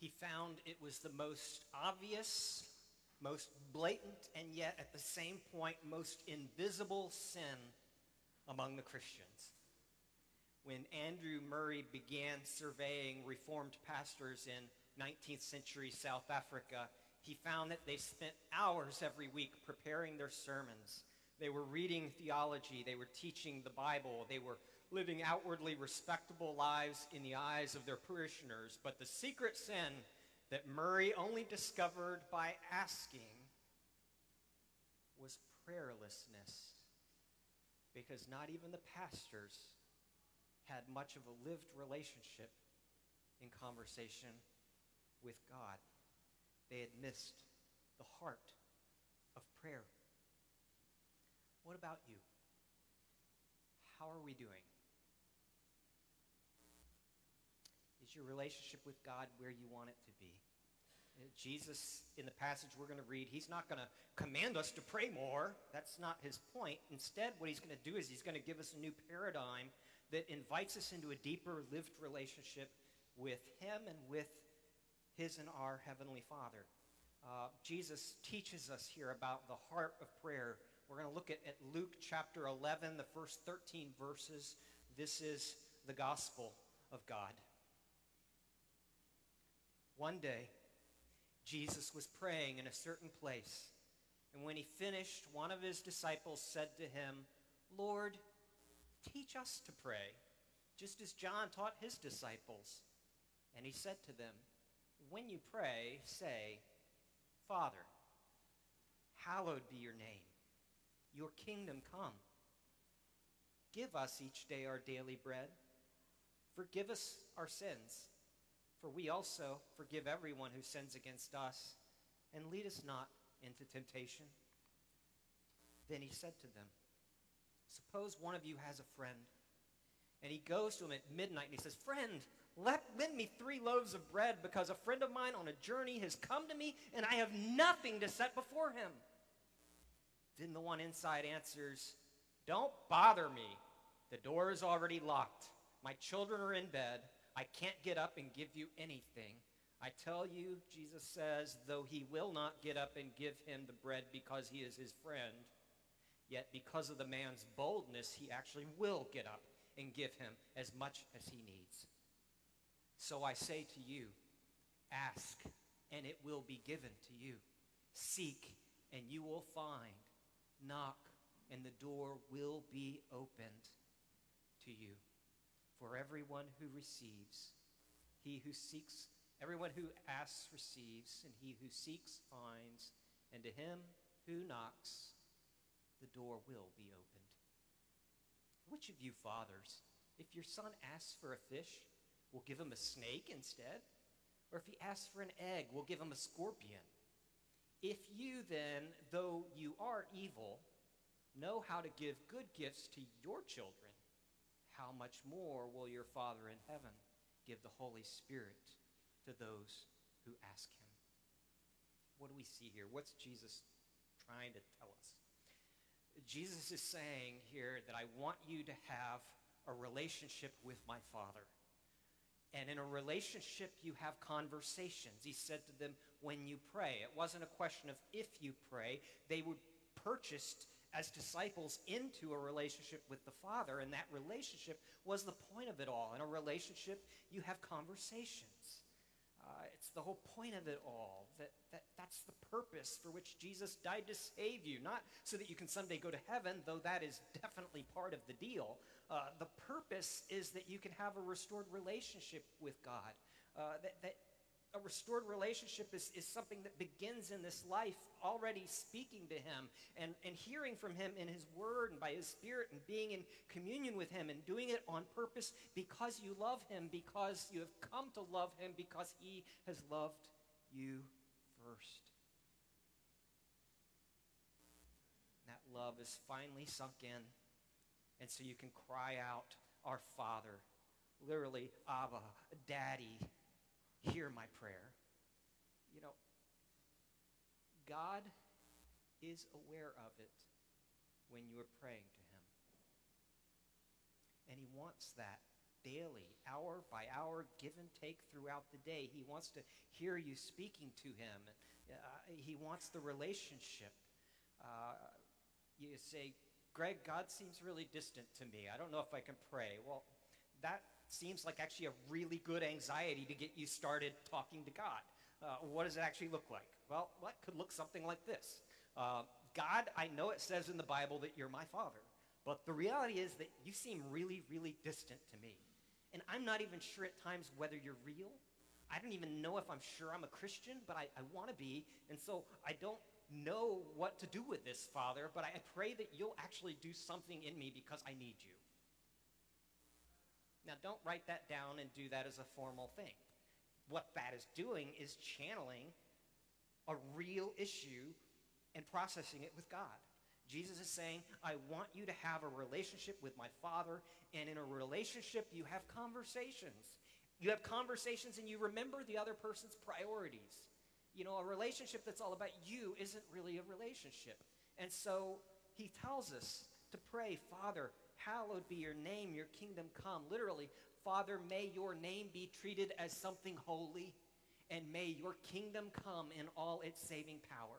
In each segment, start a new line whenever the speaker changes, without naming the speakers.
He found it was the most obvious, most blatant, and yet at the same point, most invisible sin among the Christians. When Andrew Murray began surveying Reformed pastors in 19th century South Africa, he found that they spent hours every week preparing their sermons. They were reading theology, they were teaching the Bible, they were living outwardly respectable lives in the eyes of their parishioners. But the secret sin that Murray only discovered by asking was prayerlessness. Because not even the pastors had much of a lived relationship in conversation with God. They had missed the heart of prayer. What about you? How are we doing? Is your relationship with God where you want it to be? Jesus, in the passage we're going to read, he's not going to command us to pray more. That's not his point. Instead, what he's going to do is he's going to give us a new paradigm that invites us into a deeper lived relationship with him and with his and our Heavenly Father. Uh, Jesus teaches us here about the heart of prayer. We're going to look at, at Luke chapter 11, the first 13 verses. This is the gospel of God. One day, Jesus was praying in a certain place. And when he finished, one of his disciples said to him, Lord, teach us to pray, just as John taught his disciples. And he said to them, When you pray, say, Father, hallowed be your name. Your kingdom come. Give us each day our daily bread. Forgive us our sins for we also forgive everyone who sins against us, and lead us not into temptation. Then he said to them, Suppose one of you has a friend, and he goes to him at midnight and he says, Friend, let, lend me three loaves of bread because a friend of mine on a journey has come to me and I have nothing to set before him. Then the one inside answers, Don't bother me. The door is already locked. My children are in bed. I can't get up and give you anything. I tell you, Jesus says, though he will not get up and give him the bread because he is his friend, yet because of the man's boldness, he actually will get up and give him as much as he needs. So I say to you, ask, and it will be given to you. Seek, and you will find. Knock, and the door will be opened to you. For everyone who receives, he who seeks, everyone who asks receives, and he who seeks finds, and to him who knocks, the door will be opened. Which of you fathers, if your son asks for a fish, will give him a snake instead? Or if he asks for an egg, will give him a scorpion? If you then, though you are evil, know how to give good gifts to your children, how much more will your Father in heaven give the Holy Spirit to those who ask him? What do we see here? What's Jesus trying to tell us? Jesus is saying here that I want you to have a relationship with my Father. And in a relationship, you have conversations. He said to them, when you pray. It wasn't a question of if you pray. They were purchased as disciples into a relationship with the Father, and that relationship was the point of it all. In a relationship, you have conversations. Uh, it's the whole point of it all. That, that that's the purpose for which Jesus died to save you, not so that you can someday go to heaven, though that is definitely part of the deal. Uh, the purpose is that you can have a restored relationship with God. Uh, that, that a restored relationship is, is something that begins in this life already speaking to him and, and hearing from him in his word and by his spirit and being in communion with him and doing it on purpose because you love him, because you have come to love him, because he has loved you first. That love is finally sunk in. And so you can cry out, Our Father, literally, Abba, Daddy hear my prayer. You know, God is aware of it when you are praying to him. And he wants that daily, hour by hour, give and take throughout the day. He wants to hear you speaking to him. Uh, he wants the relationship. Uh, you say, Greg, God seems really distant to me. I don't know if I can pray. Well, that seems like actually a really good anxiety to get you started talking to God. Uh, what does it actually look like? Well, what could look something like this? Uh, God, I know it says in the Bible that you're my father, but the reality is that you seem really, really distant to me. And I'm not even sure at times whether you're real. I don't even know if I'm sure I'm a Christian, but I, I want to be. And so I don't know what to do with this, Father, but I pray that you'll actually do something in me because I need you. Now, don't write that down and do that as a formal thing. What that is doing is channeling a real issue and processing it with God. Jesus is saying, I want you to have a relationship with my Father, and in a relationship, you have conversations. You have conversations and you remember the other person's priorities. You know, a relationship that's all about you isn't really a relationship. And so he tells us to pray, Father, hallowed be your name, your kingdom come. Literally, Father, may your name be treated as something holy, and may your kingdom come in all its saving power.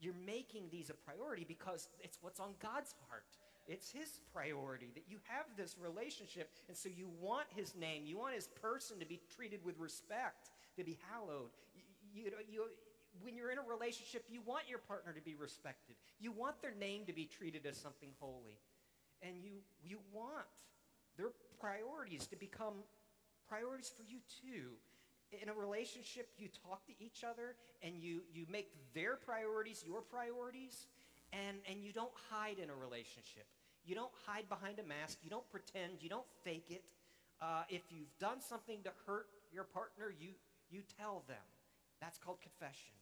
You're making these a priority because it's what's on God's heart. It's his priority that you have this relationship. And so you want his name, you want his person to be treated with respect, to be hallowed. You, you, you, when you're in a relationship, you want your partner to be respected. You want their name to be treated as something holy. And you, you want their priorities to become priorities for you too. In a relationship, you talk to each other and you, you make their priorities your priorities and, and you don't hide in a relationship. You don't hide behind a mask. You don't pretend. You don't fake it. Uh, if you've done something to hurt your partner, you, you tell them. That's called confession.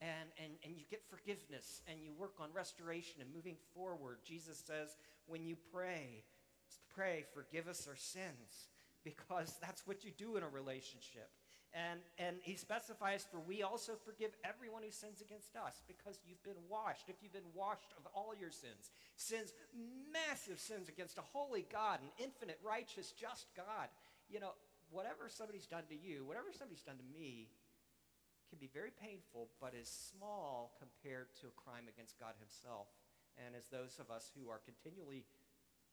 And, and, and you get forgiveness and you work on restoration and moving forward. Jesus says, when you pray, pray, forgive us our sins, because that's what you do in a relationship. And, and he specifies, for we also forgive everyone who sins against us because you've been washed. If you've been washed of all your sins, sins, massive sins against a holy God, an infinite, righteous, just God. You know, whatever somebody's done to you, whatever somebody's done to me, can be very painful, but is small compared to a crime against God himself. And as those of us who are continually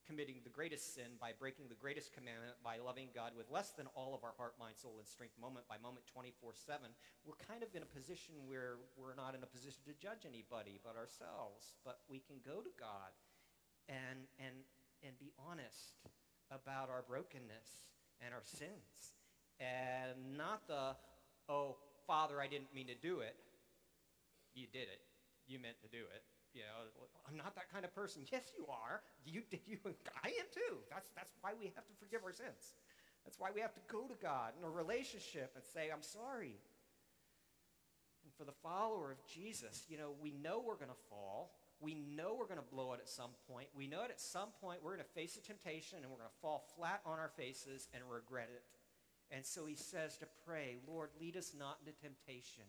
committing the greatest sin by breaking the greatest commandment by loving God with less than all of our heart, mind, soul, and strength, moment by moment, 24 7, we're kind of in a position where we're not in a position to judge anybody but ourselves. But we can go to God and, and, and be honest about our brokenness and our sins. And not the, oh, Father, I didn't mean to do it. You did it. You meant to do it you know, I'm not that kind of person. Yes, you are. You, did you, I am too. That's, that's why we have to forgive our sins. That's why we have to go to God in a relationship and say, I'm sorry. And for the follower of Jesus, you know, we know we're going to fall. We know we're going to blow it at some point. We know at some point we're going to face a temptation and we're going to fall flat on our faces and regret it. And so he says to pray, Lord, lead us not into temptation.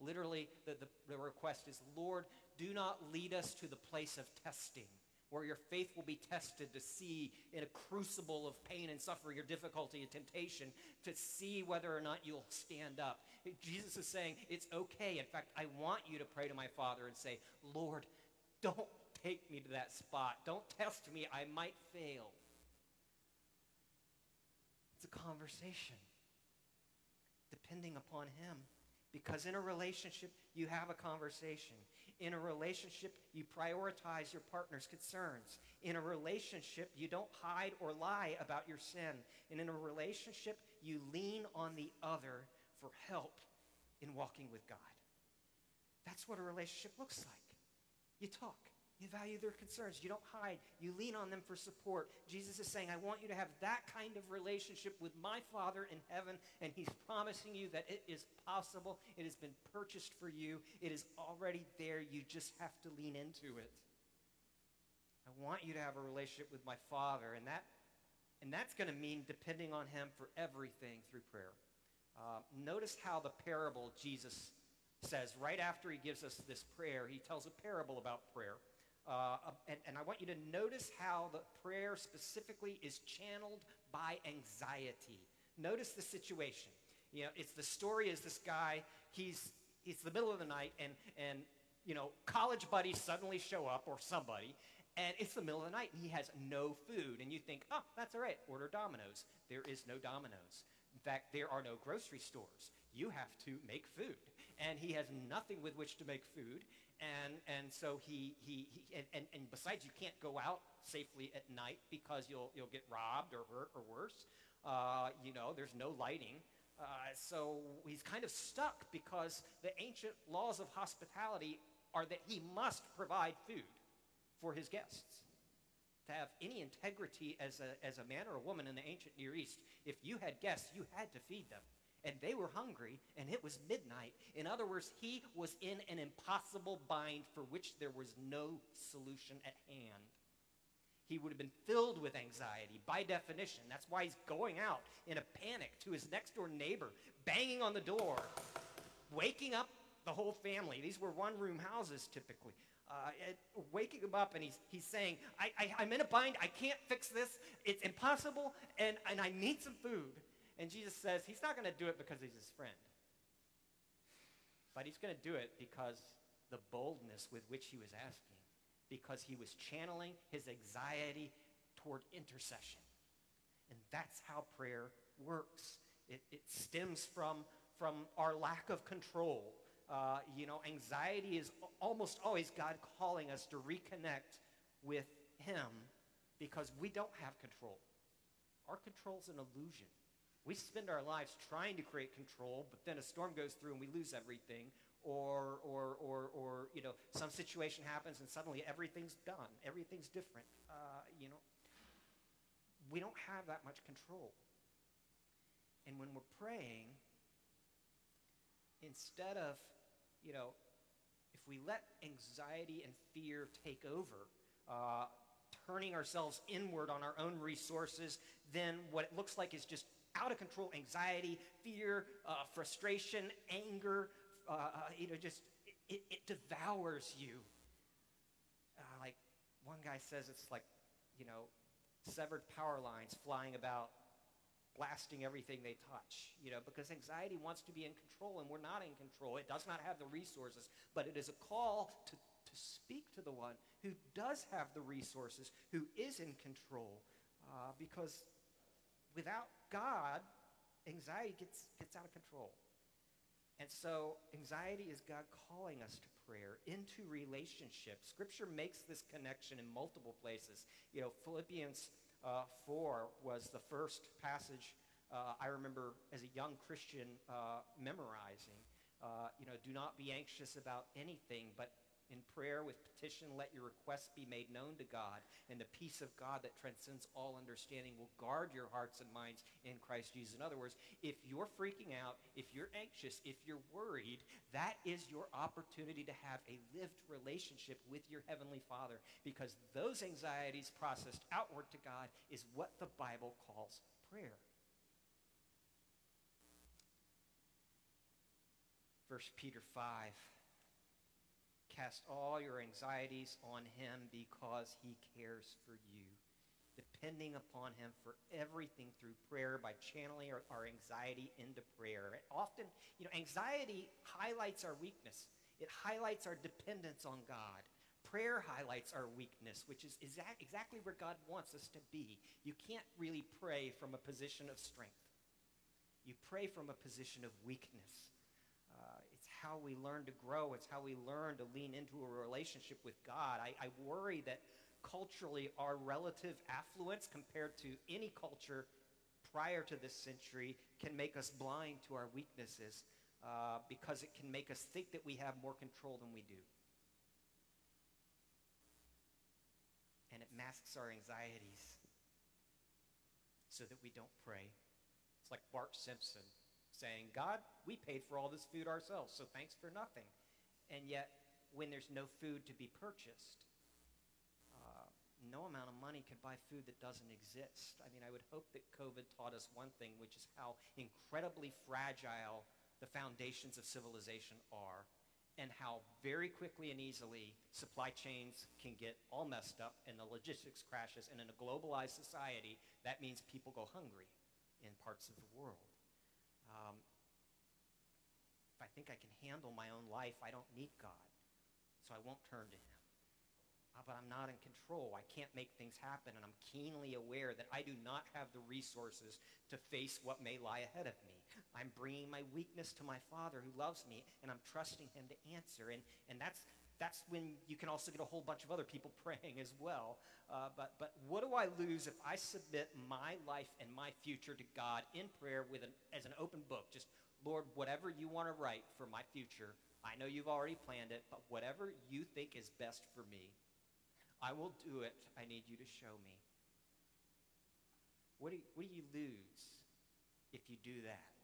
Literally, the, the, the request is, Lord, do not lead us to the place of testing, where your faith will be tested to see in a crucible of pain and suffering or difficulty and temptation to see whether or not you'll stand up. Jesus is saying, it's okay. In fact, I want you to pray to my Father and say, Lord, don't take me to that spot. Don't test me. I might fail. It's a conversation depending upon him. Because in a relationship, you have a conversation. In a relationship, you prioritize your partner's concerns. In a relationship, you don't hide or lie about your sin. And in a relationship, you lean on the other for help in walking with God. That's what a relationship looks like. You talk. You value their concerns. You don't hide. You lean on them for support. Jesus is saying, I want you to have that kind of relationship with my Father in heaven, and he's promising you that it is possible. It has been purchased for you. It is already there. You just have to lean into it. I want you to have a relationship with my Father, and that and that's going to mean depending on him for everything through prayer. Uh, notice how the parable Jesus says right after he gives us this prayer, he tells a parable about prayer. Uh, and, and I want you to notice how the prayer specifically is channeled by anxiety. Notice the situation. You know, it's the story is this guy, he's it's the middle of the night and and you know, college buddies suddenly show up or somebody and it's the middle of the night and he has no food and you think, "Oh, that's all right. Order Domino's." There is no Domino's. In fact, there are no grocery stores. You have to make food. And he has nothing with which to make food. And, and so he, he, he and, and, and besides, you can't go out safely at night because you'll, you'll get robbed or hurt or worse. Uh, you know, there's no lighting. Uh, so he's kind of stuck because the ancient laws of hospitality are that he must provide food for his guests. To have any integrity as a, as a man or a woman in the ancient Near East, if you had guests, you had to feed them. And they were hungry, and it was midnight. In other words, he was in an impossible bind for which there was no solution at hand he would have been filled with anxiety by definition. That's why he's going out in a panic to his next door neighbor, banging on the door, waking up the whole family. These were one room houses typically. Uh, waking him up and he's, he's saying, I, I, I'm in a bind. I can't fix this. It's impossible and, and I need some food. And Jesus says he's not going to do it because he's his friend. But he's going to do it because the boldness with which he was asking because he was channeling his anxiety toward intercession. And that's how prayer works. It, it stems from, from our lack of control. Uh, you know, anxiety is almost always God calling us to reconnect with him because we don't have control. Our control is an illusion. We spend our lives trying to create control, but then a storm goes through and we lose everything, or, or, or, or you know, some situation happens and suddenly everything's done. Everything's different. Uh, you know, we don't have that much control. And when we're praying, instead of, you know, if we let anxiety and fear take over, uh, turning ourselves inward on our own resources, then what it looks like is just out of control anxiety, fear, uh, frustration, anger, uh, uh, you know, just, it, it devours you. Uh, like one guy says it's like, you know, severed power lines flying about, blasting everything they touch, you know, because anxiety wants to be in control and we're not in control. It does not have the resources, but it is a call to, to speak to the one who does have the resources, who is in control, uh, because without God, anxiety gets, gets out of control. And so anxiety is God calling us to prayer, into relationship. Scripture makes this connection in multiple places. You know, Philippians uh, 4 was the first passage uh, I remember as a young Christian uh, memorizing. Uh, you know, do not be anxious about anything, but in prayer with petition, let your requests be made known to God, and the peace of God that transcends all understanding will guard your hearts and minds in Christ Jesus. In other words, if you're freaking out, if you're anxious, if you're worried, that is your opportunity to have a lived relationship with your Heavenly Father, because those anxieties processed outward to God is what the Bible calls prayer. 1 Peter 5 Cast all your anxieties on him because he cares for you. Depending upon him for everything through prayer by channeling our, our anxiety into prayer. Often, you know, anxiety highlights our weakness. It highlights our dependence on God. Prayer highlights our weakness, which is exact, exactly where God wants us to be. You can't really pray from a position of strength. You pray from a position of weakness how we learn to grow. It's how we learn to lean into a relationship with God. I, I worry that culturally our relative affluence compared to any culture prior to this century can make us blind to our weaknesses uh, because it can make us think that we have more control than we do. And it masks our anxieties so that we don't pray. It's like Bart Simpson saying, God, we paid for all this food ourselves, so thanks for nothing. And yet, when there's no food to be purchased, uh, no amount of money can buy food that doesn't exist. I mean, I would hope that COVID taught us one thing, which is how incredibly fragile the foundations of civilization are, and how very quickly and easily supply chains can get all messed up and the logistics crashes. And in a globalized society, that means people go hungry in parts of the world. Um, if I think I can handle my own life, I don't need God. So I won't turn to him. Uh, but I'm not in control. I can't make things happen. And I'm keenly aware that I do not have the resources to face what may lie ahead of me. I'm bringing my weakness to my Father who loves me, and I'm trusting him to answer. And, and that's, that's when you can also get a whole bunch of other people praying as well. Uh, but, but what do I lose if I submit my life and my future to God in prayer with an, as an open book? Just, Lord, whatever you want to write for my future, I know you've already planned it, but whatever you think is best for me, I will do it. I need you to show me. What do you, what do you lose if you do that?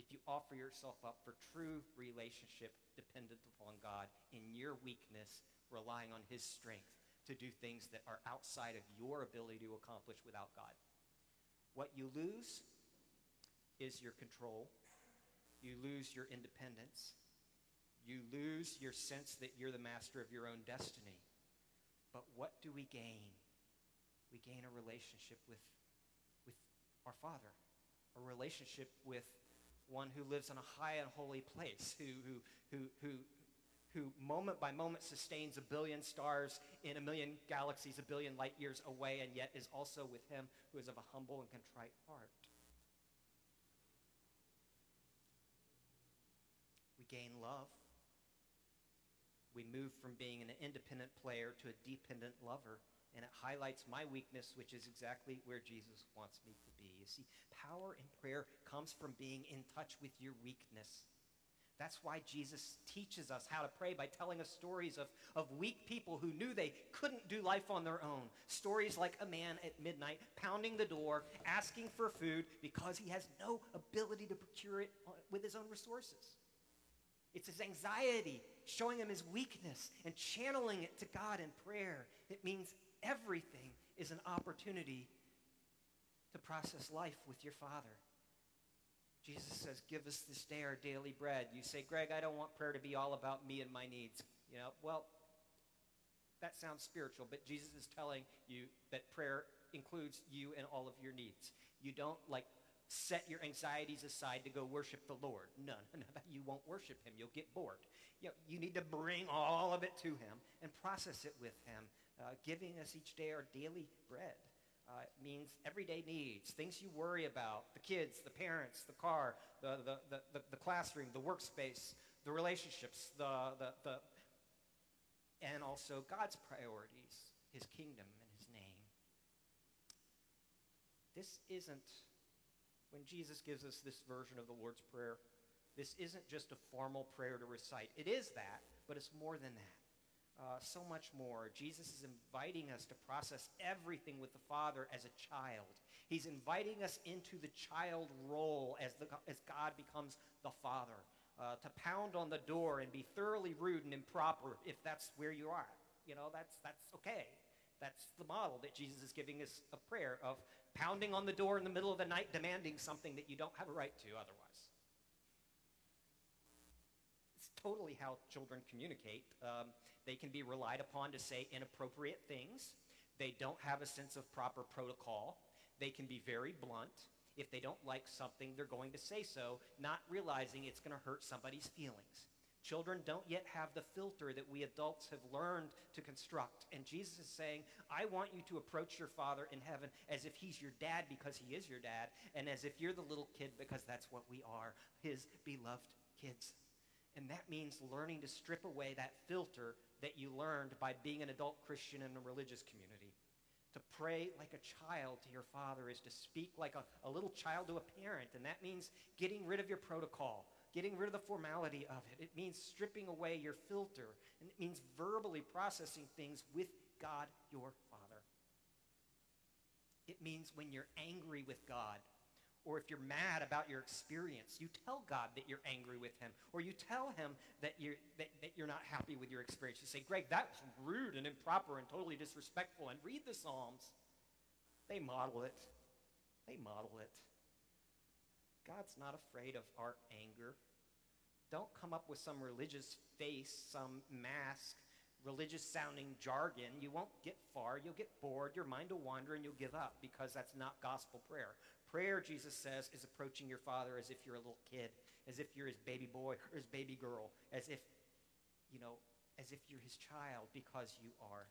If you offer yourself up for true relationship dependent upon God in your weakness, relying on his strength to do things that are outside of your ability to accomplish without God. What you lose is your control. You lose your independence. You lose your sense that you're the master of your own destiny. But what do we gain? We gain a relationship with, with our Father, a relationship with one who lives in a high and holy place, who, who, who, who, who moment by moment sustains a billion stars in a million galaxies, a billion light years away, and yet is also with him who is of a humble and contrite heart. We gain love we move from being an independent player to a dependent lover. And it highlights my weakness, which is exactly where Jesus wants me to be. You see, power in prayer comes from being in touch with your weakness. That's why Jesus teaches us how to pray by telling us stories of, of weak people who knew they couldn't do life on their own. Stories like a man at midnight pounding the door, asking for food because he has no ability to procure it uh, with his own resources. It's his anxiety showing him his weakness and channeling it to God in prayer. It means everything is an opportunity to process life with your Father. Jesus says, Give us this day our daily bread. You say, Greg, I don't want prayer to be all about me and my needs. You know, well, that sounds spiritual, but Jesus is telling you that prayer includes you and all of your needs. You don't like set your anxieties aside to go worship the Lord. No, no, no, you won't worship him. You'll get bored. You, know, you need to bring all of it to him and process it with him, uh, giving us each day our daily bread. Uh, it means everyday needs, things you worry about, the kids, the parents, the car, the, the, the, the, the classroom, the workspace, the relationships, the, the, the, and also God's priorities, his kingdom and his name. This isn't when Jesus gives us this version of the Lord's Prayer, this isn't just a formal prayer to recite. It is that, but it's more than that. Uh, so much more. Jesus is inviting us to process everything with the Father as a child. He's inviting us into the child role as, the, as God becomes the Father. Uh, to pound on the door and be thoroughly rude and improper if that's where you are. You know, that's, that's okay. That's the model that Jesus is giving us a prayer of pounding on the door in the middle of the night demanding something that you don't have a right to otherwise. It's totally how children communicate. Um, they can be relied upon to say inappropriate things. They don't have a sense of proper protocol. They can be very blunt. If they don't like something, they're going to say so, not realizing it's going to hurt somebody's feelings. Children don't yet have the filter that we adults have learned to construct. And Jesus is saying, I want you to approach your Father in heaven as if he's your dad because he is your dad, and as if you're the little kid because that's what we are, his beloved kids. And that means learning to strip away that filter that you learned by being an adult Christian in a religious community. To pray like a child to your father is to speak like a, a little child to a parent, and that means getting rid of your protocol getting rid of the formality of it. It means stripping away your filter. And it means verbally processing things with God, your Father. It means when you're angry with God, or if you're mad about your experience, you tell God that you're angry with him, or you tell him that you're, that, that you're not happy with your experience. You say, Greg, that was rude and improper and totally disrespectful, and read the Psalms. They model it. They model it. God's not afraid of our anger. Don't come up with some religious face, some mask, religious sounding jargon. You won't get far. You'll get bored. Your mind will wander and you'll give up because that's not gospel prayer. Prayer, Jesus says, is approaching your father as if you're a little kid, as if you're his baby boy or his baby girl, as if, you know, as if you're his child because you are.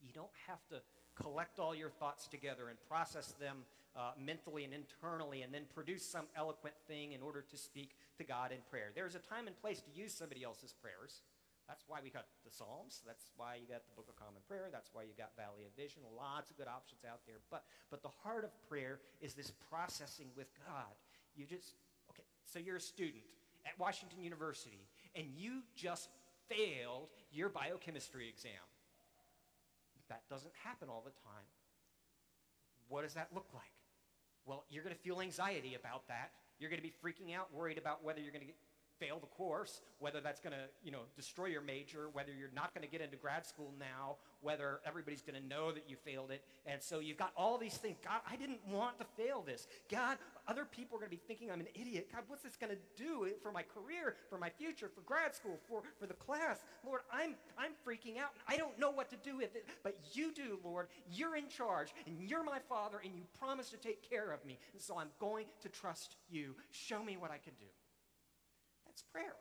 You don't have to collect all your thoughts together and process them uh, mentally and internally and then produce some eloquent thing in order to speak to God in prayer. There's a time and place to use somebody else's prayers. That's why we got the Psalms. That's why you got the Book of Common Prayer. That's why you got Valley of Vision. Lots of good options out there. But, but the heart of prayer is this processing with God. You just, okay, so you're a student at Washington University, and you just failed your biochemistry exam. That doesn't happen all the time. What does that look like? Well, you're going to feel anxiety about that. You're going to be freaking out, worried about whether you're going to get fail the course, whether that's going to, you know, destroy your major, whether you're not going to get into grad school now, whether everybody's going to know that you failed it. And so you've got all these things. God, I didn't want to fail this. God, other people are going to be thinking I'm an idiot. God, what's this going to do for my career, for my future, for grad school, for, for the class? Lord, I'm, I'm freaking out. I don't know what to do with it, but you do, Lord. You're in charge, and you're my father, and you promise to take care of me. And so I'm going to trust you. Show me what I can do. That's prayer.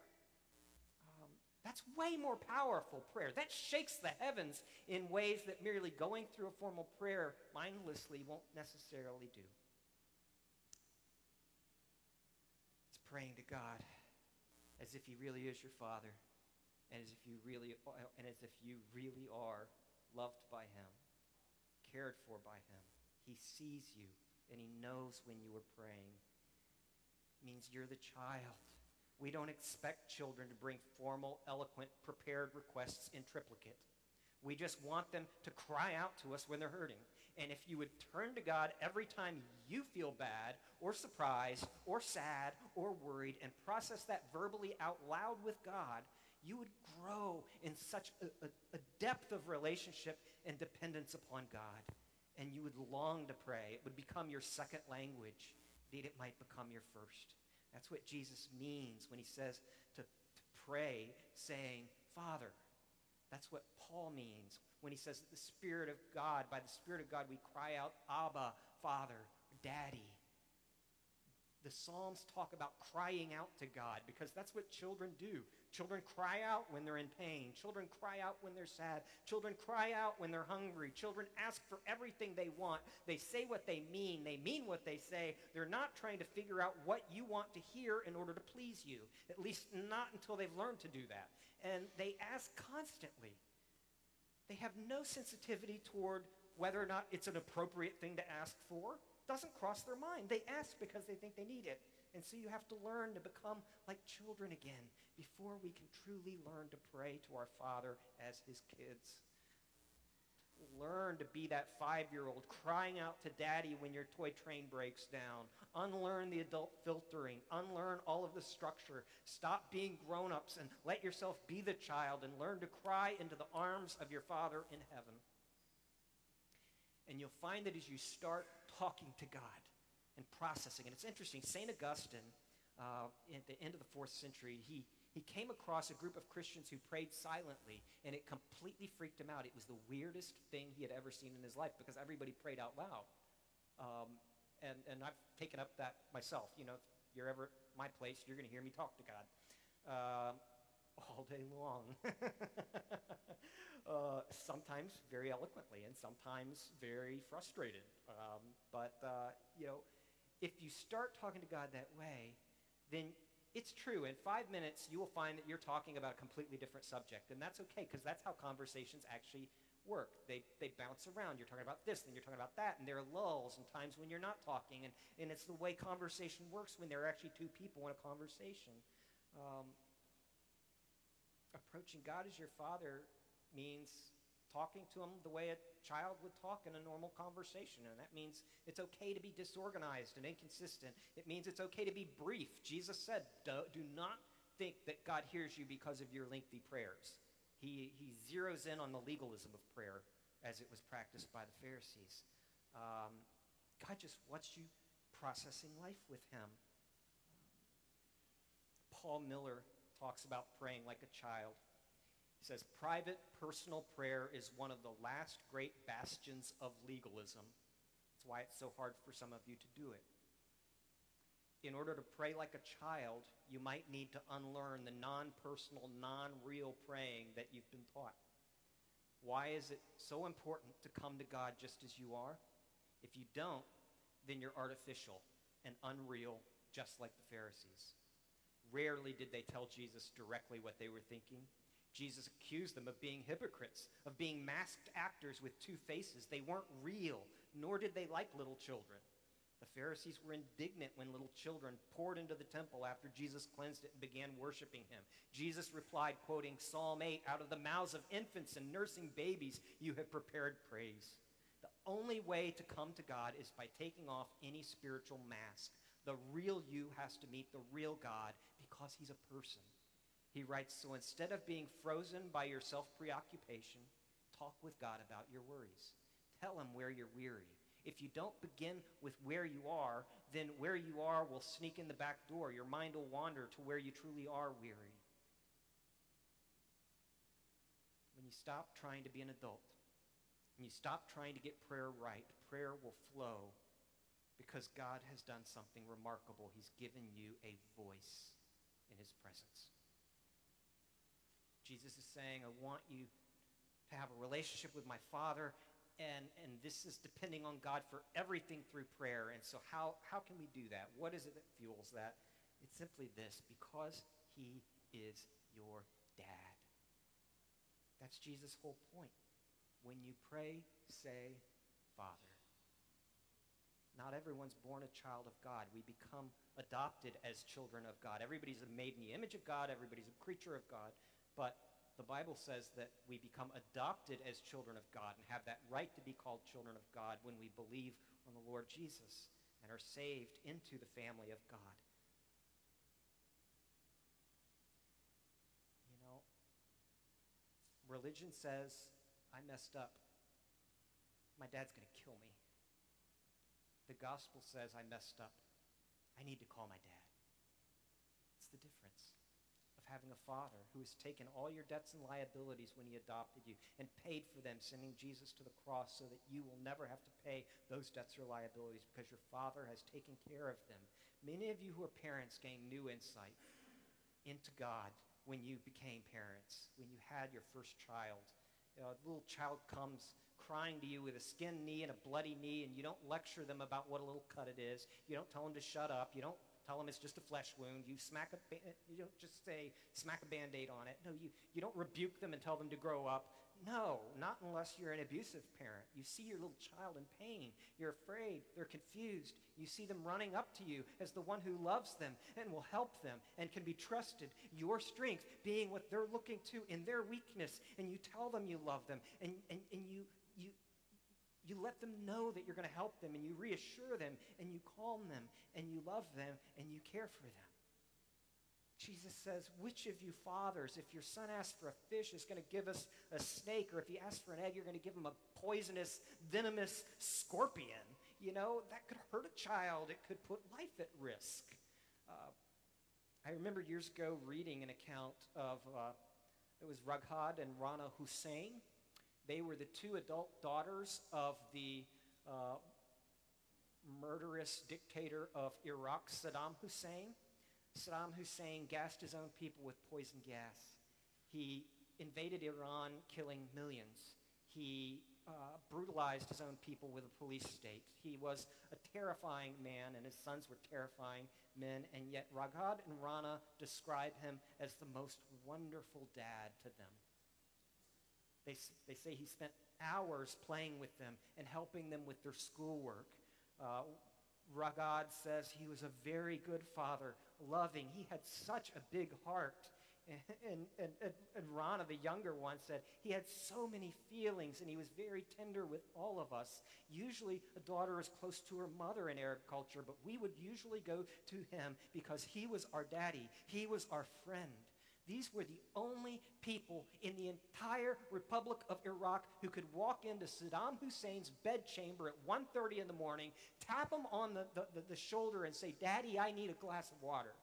Um, that's way more powerful prayer. That shakes the heavens in ways that merely going through a formal prayer mindlessly won't necessarily do. It's praying to God as if he really is your father and as if you really and as if you really are loved by him, cared for by him. He sees you and he knows when you are praying. It means you're the child we don't expect children to bring formal, eloquent, prepared requests in triplicate. We just want them to cry out to us when they're hurting. And if you would turn to God every time you feel bad or surprised or sad or worried and process that verbally out loud with God, you would grow in such a, a, a depth of relationship and dependence upon God. And you would long to pray. It would become your second language. Indeed, it might become your first. That's what Jesus means when he says to, to pray, saying, Father. That's what Paul means when he says that the Spirit of God, by the Spirit of God, we cry out, Abba, Father, Daddy. The Psalms talk about crying out to God because that's what children do. Children cry out when they're in pain. Children cry out when they're sad. Children cry out when they're hungry. Children ask for everything they want. They say what they mean. They mean what they say. They're not trying to figure out what you want to hear in order to please you, at least not until they've learned to do that. And they ask constantly. They have no sensitivity toward whether or not it's an appropriate thing to ask for. Doesn't cross their mind. They ask because they think they need it. And so you have to learn to become like children again before we can truly learn to pray to our Father as his kids. Learn to be that five-year-old crying out to daddy when your toy train breaks down. Unlearn the adult filtering. Unlearn all of the structure. Stop being grown-ups and let yourself be the child and learn to cry into the arms of your Father in heaven. And you'll find that as you start talking to God, and processing. And it's interesting, St. Augustine, uh, at the end of the fourth century, he, he came across a group of Christians who prayed silently, and it completely freaked him out. It was the weirdest thing he had ever seen in his life because everybody prayed out loud. Um, and, and I've taken up that myself. You know, if you're ever at my place, you're going to hear me talk to God. Uh, all day long. uh, sometimes very eloquently and sometimes very frustrated. Um, but, uh, you know, if you start talking to God that way, then it's true. In five minutes, you will find that you're talking about a completely different subject. And that's okay, because that's how conversations actually work. They, they bounce around. You're talking about this, then you're talking about that, and there are lulls and times when you're not talking. And, and it's the way conversation works when there are actually two people in a conversation. Um, approaching God as your father means talking to him the way a child would talk in a normal conversation. And that means it's okay to be disorganized and inconsistent. It means it's okay to be brief. Jesus said, do, do not think that God hears you because of your lengthy prayers. He, he zeroes in on the legalism of prayer as it was practiced by the Pharisees. Um, God just wants you processing life with him. Paul Miller talks about praying like a child. He says, private personal prayer is one of the last great bastions of legalism. That's why it's so hard for some of you to do it. In order to pray like a child, you might need to unlearn the non personal, non real praying that you've been taught. Why is it so important to come to God just as you are? If you don't, then you're artificial and unreal, just like the Pharisees. Rarely did they tell Jesus directly what they were thinking. Jesus accused them of being hypocrites, of being masked actors with two faces. They weren't real, nor did they like little children. The Pharisees were indignant when little children poured into the temple after Jesus cleansed it and began worshiping him. Jesus replied, quoting Psalm 8 Out of the mouths of infants and nursing babies, you have prepared praise. The only way to come to God is by taking off any spiritual mask. The real you has to meet the real God because he's a person. He writes, So instead of being frozen by your self preoccupation, talk with God about your worries. Tell him where you're weary. If you don't begin with where you are, then where you are will sneak in the back door. Your mind will wander to where you truly are weary. When you stop trying to be an adult, when you stop trying to get prayer right, prayer will flow because God has done something remarkable. He's given you a voice in his presence. Jesus is saying, I want you to have a relationship with my Father, and, and this is depending on God for everything through prayer. And so, how, how can we do that? What is it that fuels that? It's simply this because He is your dad. That's Jesus' whole point. When you pray, say, Father. Not everyone's born a child of God. We become adopted as children of God. Everybody's made in the image of God, everybody's a creature of God. But the Bible says that we become adopted as children of God and have that right to be called children of God when we believe on the Lord Jesus and are saved into the family of God. You know, religion says, I messed up. My dad's going to kill me. The gospel says, I messed up. I need to call my dad It's the difference of having a father who has taken all your debts and liabilities when he adopted you and paid for them, sending Jesus to the cross so that you will never have to pay those debts or liabilities because your father has taken care of them. Many of you who are parents gained new insight into God when you became parents, when you had your first child. A little child comes crying to you with a skinned knee and a bloody knee, and you don't lecture them about what a little cut it is. You don't tell them to shut up. You don't tell them it's just a flesh wound. You smack a, you don't just say, smack a band-aid on it. No, you, you don't rebuke them and tell them to grow up. No, not unless you're an abusive parent. You see your little child in pain. You're afraid. They're confused. You see them running up to you as the one who loves them and will help them and can be trusted. Your strength being what they're looking to in their weakness. And you tell them you love them. And, and, and you, you, you let them know that you're going to help them and you reassure them and you calm them and you love them and you care for them. Jesus says, Which of you fathers, if your son asks for a fish, is going to give us a snake? Or if he asks for an egg, you're going to give him a poisonous, venomous scorpion? You know, that could hurt a child, it could put life at risk. Uh, I remember years ago reading an account of, uh, it was Raghad and Rana Hussein. They were the two adult daughters of the uh, murderous dictator of Iraq, Saddam Hussein. Saddam Hussein gassed his own people with poison gas. He invaded Iran, killing millions. He uh, brutalized his own people with a police state. He was a terrifying man, and his sons were terrifying men, and yet Raghad and Rana describe him as the most wonderful dad to them. They, they say he spent hours playing with them and helping them with their schoolwork. Uh, Raghad says he was a very good father, loving. He had such a big heart. And, and, and, and Rana, the younger one, said he had so many feelings and he was very tender with all of us. Usually, a daughter is close to her mother in Arab culture, but we would usually go to him because he was our daddy, he was our friend. These were the only people in the entire Republic of Iraq who could walk into Saddam Hussein's bedchamber at 1.30 in the morning, tap him on the, the, the, shoulder and say, Daddy, I need a glass of water.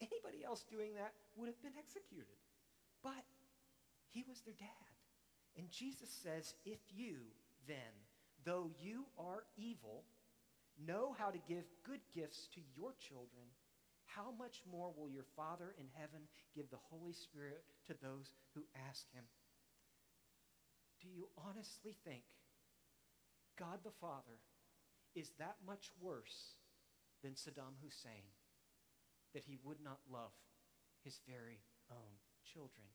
Anybody else doing that would have been executed. But he was their dad. And Jesus says, If you then, though you are evil, know how to give good gifts to your children, how much more will your Father in heaven give the Holy Spirit to those who ask him? Do you honestly think God the Father is that much worse than Saddam Hussein that he would not love his very own children?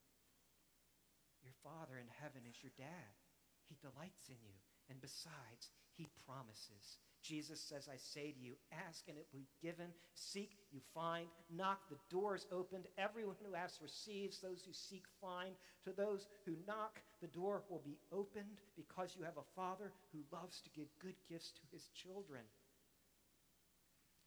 Your Father in heaven is your dad. He delights in you. And besides, he promises. Jesus says, I say to you, ask and it will be given. Seek, you find. Knock, the door is opened. Everyone who asks receives. Those who seek find. To those who knock, the door will be opened because you have a Father who loves to give good gifts to his children.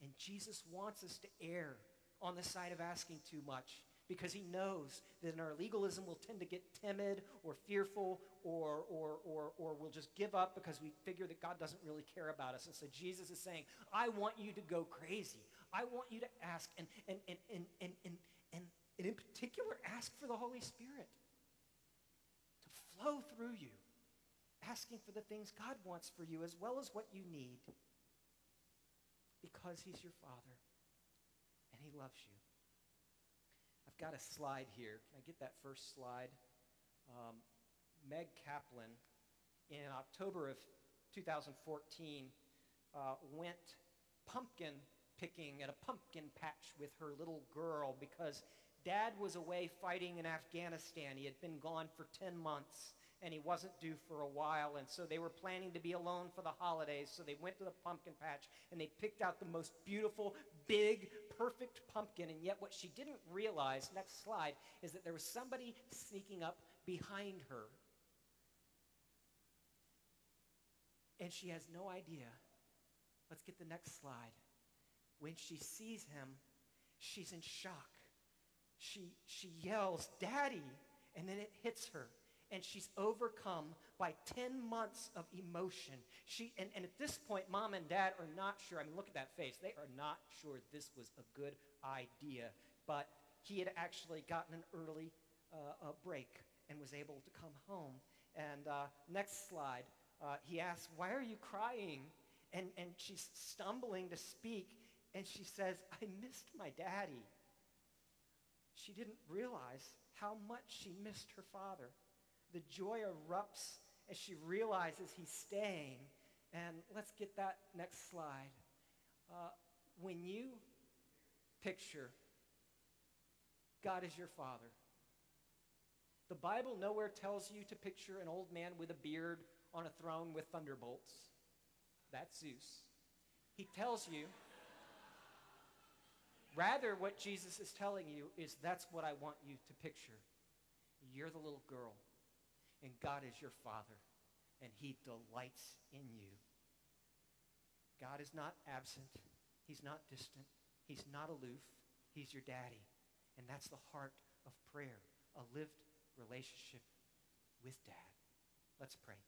And Jesus wants us to err on the side of asking too much because he knows that in our legalism we'll tend to get timid or fearful or, or, or, or we'll just give up because we figure that God doesn't really care about us. And so Jesus is saying, I want you to go crazy. I want you to ask and, and, and, and, and, and, and, and in particular ask for the Holy Spirit to flow through you, asking for the things God wants for you as well as what you need because he's your Father and he loves you got a slide here. Can I get that first slide? Um, Meg Kaplan, in October of 2014, uh, went pumpkin picking at a pumpkin patch with her little girl because dad was away fighting in Afghanistan. He had been gone for 10 months and he wasn't due for a while. And so they were planning to be alone for the holidays. So they went to the pumpkin patch and they picked out the most beautiful, big, perfect pumpkin. And yet, what she didn't realize, next slide, is that there was somebody sneaking up behind her. And she has no idea. Let's get the next slide. When she sees him, she's in shock. She, she yells, Daddy! And then it hits her and she's overcome by 10 months of emotion. She, and, and at this point, mom and dad are not sure. I mean, look at that face. They are not sure this was a good idea. But he had actually gotten an early uh, break and was able to come home. And uh, next slide, uh, he asks, Why are you crying? And, and she's stumbling to speak, and she says, I missed my daddy. She didn't realize how much she missed her father the joy erupts as she realizes he's staying. And let's get that next slide. Uh, when you picture God as your father, the Bible nowhere tells you to picture an old man with a beard on a throne with thunderbolts. That's Zeus. He tells you, rather, what Jesus is telling you is that's what I want you to picture. You're the little girl and God is your Father, and He delights in you. God is not absent. He's not distant. He's not aloof. He's your daddy. And that's the heart of prayer, a lived relationship with dad. Let's pray.